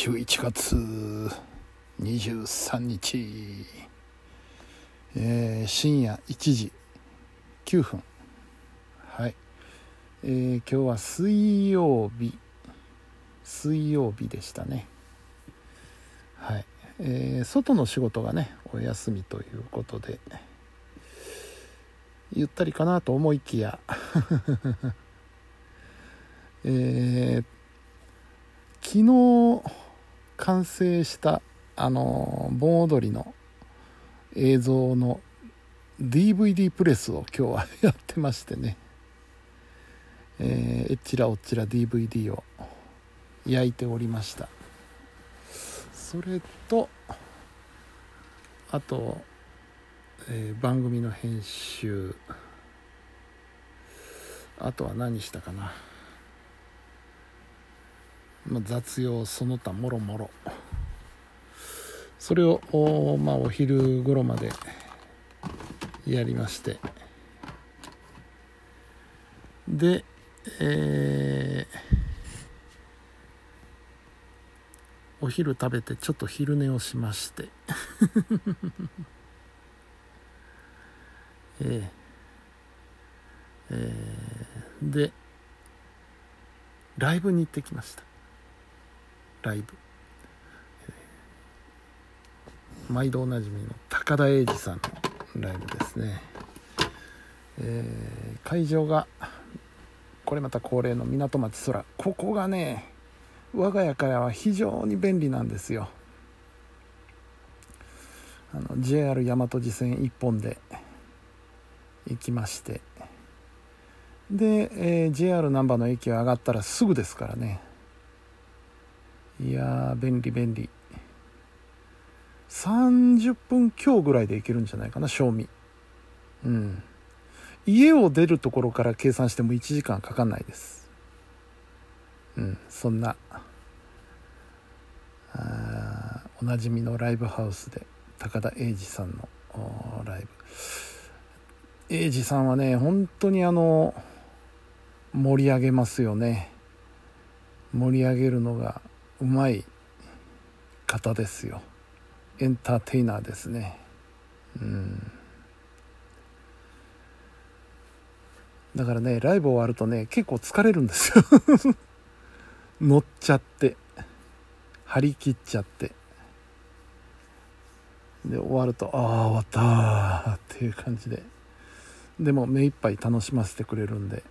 11月23日、えー深夜1時9分。はい、えー今日は水曜日。水曜日でしたね。はい、えー外の仕事がねお休みということでゆったりかなと思いきや。えー昨日完成したあの盆踊りの映像の DVD プレスを今日はやってましてね、えーえっちらおっちら DVD を焼いておりました。それとあと、えー番組の編集。あとは何したかな。まあ、雑用その他もろもろ。それをお,、まあ、お昼頃までやりまして。でえーお昼食べてちょっと昼寝をしまして。えーえーでライブに行ってきました。ライブ、毎度おなじみの高田英二さんのライブですね、えー会場がこれまた恒例の港町空。ここがね我が家からは非常に便利なんですよ。あの JR 大和路線1本で行きまして。で、えー JR 難波の駅が上がったらすぐですからね。いやー便利便利。30分強ぐらいで行けるんじゃないかな賞味。うん。家を出るところから計算しても1時間かかんないです。うんそんなあおなじみのライブハウスで高田英二さんのライブ。英二さんはね本当にあの盛り上げますよね。盛り上げるのがうまい方ですよ。エンターテイナーですね。うん。だからねライブ終わるとね結構疲れるんですよ。乗っちゃって。張り切っちゃって。で終わるとああ終わったーっていう感じで。でも目いっぱい楽しませてくれるんで。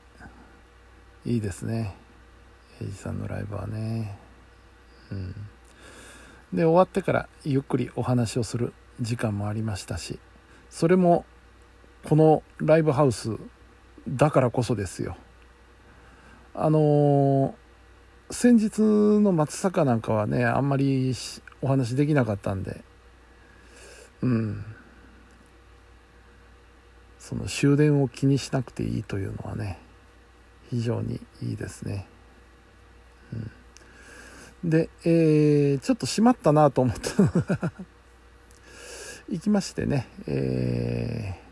いいですね。エイジさんのライブはね。で終わってからゆっくりお話をする時間もありましたしそれもこのライブハウスだからこそですよ。あのー先日の松坂なんかはねあんまりお話できなかったんでうん。その終電を気にしなくていいというのはね非常にいいですね、うん、で、えーちょっと閉まったなと思った。の が行きましてね、えー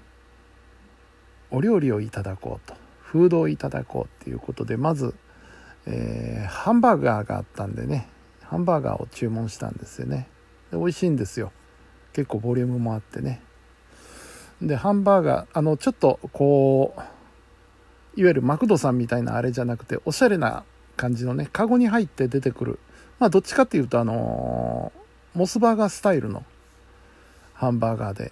お料理をいただこうと。フードをいただこうっていうことでまず、えーハンバーガーがあったんでねハンバーガーを注文したんですよね。で美味しいんですよ。結構ボリュームもあってね。でハンバーガーあのちょっとこういわゆるマクドさんみたいなあれじゃなくておしゃれな感じのねカゴに入って出てくるまあどっちかっていうとあのーモスバーガースタイルのハンバーガーで、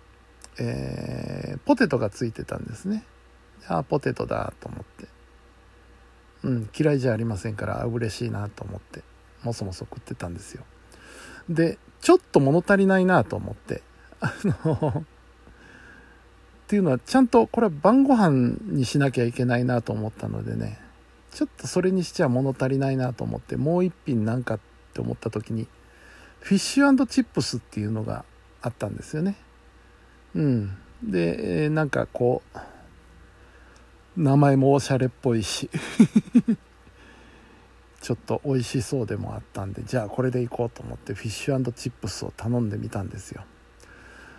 えーポテトがついてたんですね。ああポテトだと思って。うん嫌いじゃありませんから嬉しいなと思ってもそもそ食ってたんですよ。でちょっと物足りないなと思ってあのっていうのはちゃんとこれは晩ご飯にしなきゃいけないなと思ったのでねちょっとそれにしちゃ物足りないなと思ってもう一品なんかって思った時にフィッシュチップスっていうのがあったんですよね。うん。で、なんかこう名前もおしゃれっぽいし ちょっと美味しそうでもあったんでじゃあこれでいこうと思ってフィッシュチップスを頼んでみたんですよ。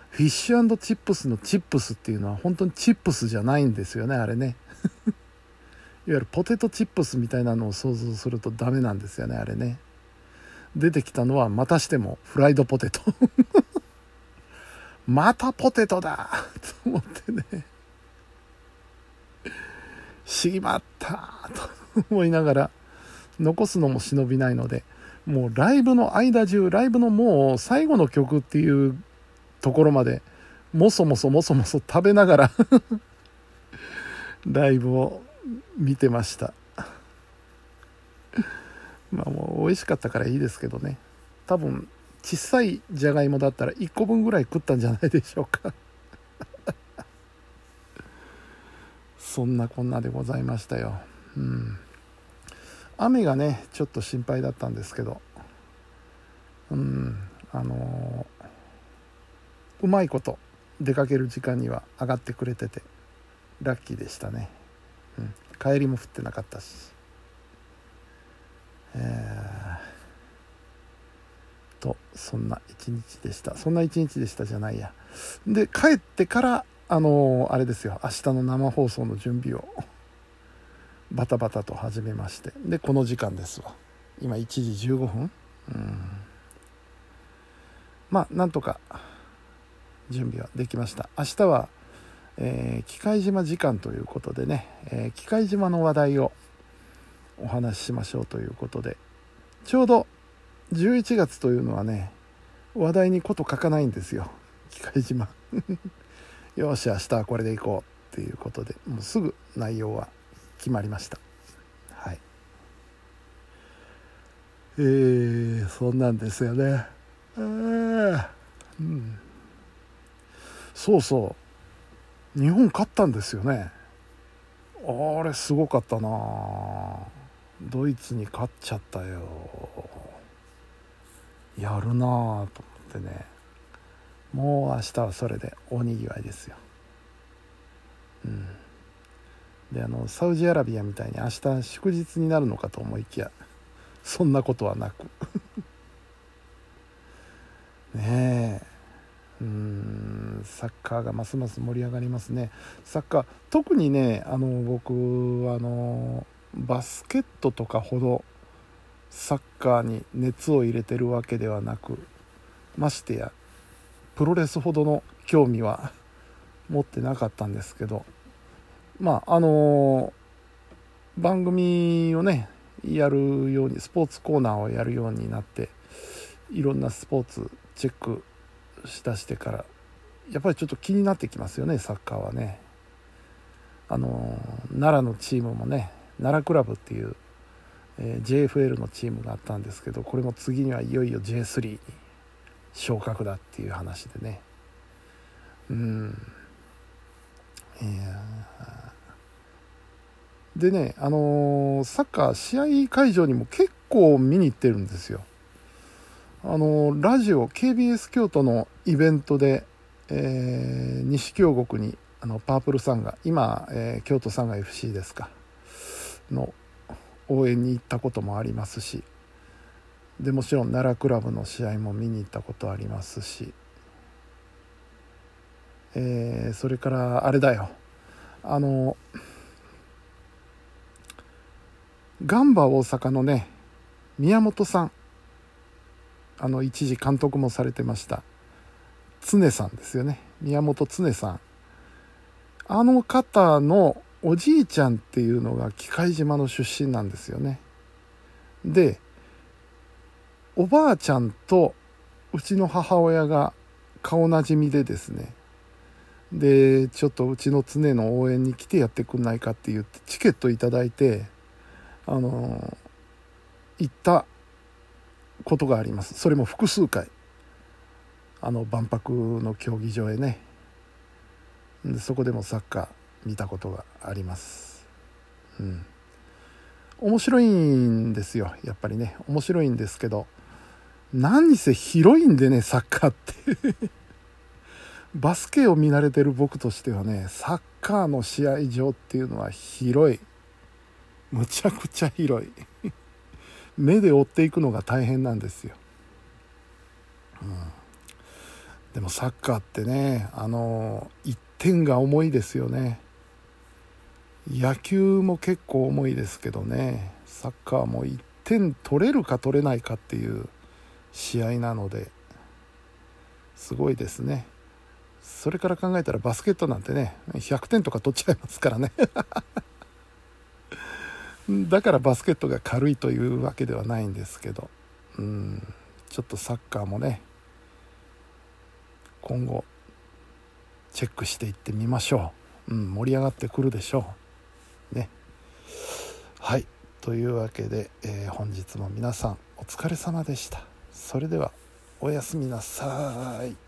フィッシュチップスのチップスっていうのは本当にチップスじゃないんですよねあれね。いわゆるポテトチップスみたいなのを想像するとダメなんですよねあれね。出てきたのはまたしてもフライドポテト。またポテトだ。と思ってね。しまった。と思いながら残すのも忍びないのでもうライブの間中ライブのもう最後の曲っていうところまでもそもそもそもそ食べながら ライブを見てました。まあもう美味しかったからいいですけどね。多分小さいじゃがいもだったら1個分ぐらい食ったんじゃないでしょうか。そんなこんなでございましたよ。うん。雨がねちょっと心配だったんですけど。うん。あのー、うまいこと出かける時間には上がってくれててラッキーでしたね、うん、帰りも降ってなかったし。えー、とそんな一日でした。そんな一日でしたじゃないや。で帰ってからあのー、あれですよ。明日の生放送の準備をバタバタと始めまして。でこの時間ですわ。今1時15分。うん。まあなんとか準備はできました。明日は、えー、機械島時間ということでね、えー、機械島の話題をお話ししましょうということで。ちょうど11月というのはね話題にこと書かないんですよ。機械島。よし明日はこれでいこうっていうことで。もうすぐ内容は決まりました。はい。えー、そんなんですよね。え、うん。そうそう。日本勝ったんですよね。あれすごかったなドイツに勝っちゃったよ。やるなぁと思ってね。もう明日はそれで大にぎわいですよ。うん。であのサウジアラビアみたいに明日祝日になるのかと思いきやそんなことはなく。ねえ。うん。サッカーがますます盛り上がりますね。サッカー特にねあの僕あのバスケットとかほどサッカーに熱を入れてるわけではなくましてやプロレスほどの興味は持ってなかったんですけどまああの番組をねやるようにスポーツコーナーをやるようになっていろんなスポーツチェックしだしてからやっぱりちょっと気になってきますよねサッカーはね。あの奈良のチームもね奈良クラブっていう、えー、JFL のチームがあったんですけどこれも次にはいよいよ J3 に昇格だっていう話でね。うん。いやでねあのー、サッカー試合会場にも結構見に行ってるんですよ。あのラジオ KBS 京都のイベントで、えー、西京極にあのパープルさんが今、え、京都サンガ FC ですか。の応援に行ったこともありますしでもちろん奈良クラブの試合も見に行ったことありますし、えー、それからあれだよ。あのガンバ大阪のね宮本さん。あの一時監督もされてました。常さんですよね。宮本常さん。あの方のおじいちゃんっていうのが機械島の出身なんですよね。でおばあちゃんとうちの母親が顔なじみでですね。でちょっとうちの常の応援に来てやってくんないかって言ってチケット頂いてあの行ったことがあります。それも複数回。あの万博の競技場へね。でそこでもサッカー見たことがあります。うん。面白いんですよ。やっぱりね。面白いんですけど何せ広いんでねサッカーって。バスケを見慣れてる僕としてはねサッカーの試合場っていうのは広い。むちゃくちゃ広い。目で追っていくのが大変なんですよ、うん、でもサッカーってねあの1点が重いですよね。野球も結構重いですけどね。サッカーも1点取れるか取れないかっていう試合なのですごいですね。それから考えたらバスケットなんてね100点とか取っちゃいますからね。だからバスケットが軽いというわけではないんですけど。うん。ちょっとサッカーもね今後チェックしていってみましょう、うん、盛り上がってくるでしょう。はい。というわけで、えー、本日も皆さんお疲れ様でした。それではおやすみなさい。